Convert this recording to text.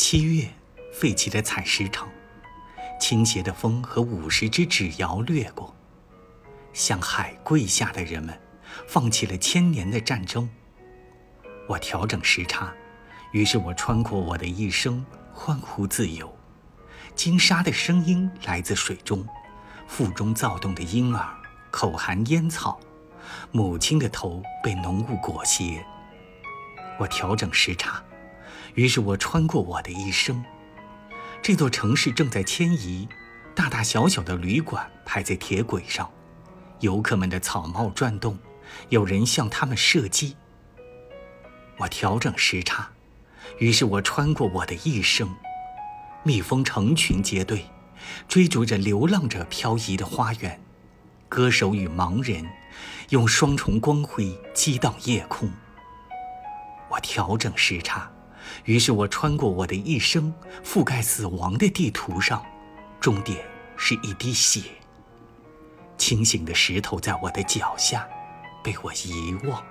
七月，废弃的采石场，倾斜的风和五十只纸摇掠过，向海跪下的人们，放弃了千年的战争。我调整时差，于是我穿过我的一生，欢呼自由。金沙的声音来自水中，腹中躁动的婴儿，口含烟草，母亲的头被浓雾裹挟。我调整时差，于是我穿过我的一生。这座城市正在迁移，大大小小的旅馆排在铁轨上，游客们的草帽转动，有人向他们射击。我调整时差，于是我穿过我的一生。蜜蜂成群结队，追逐着流浪者漂移的花园。歌手与盲人，用双重光辉激荡夜空。我调整时差，于是我穿过我的一生，覆盖死亡的地图上，终点是一滴血。清醒的石头在我的脚下，被我遗忘。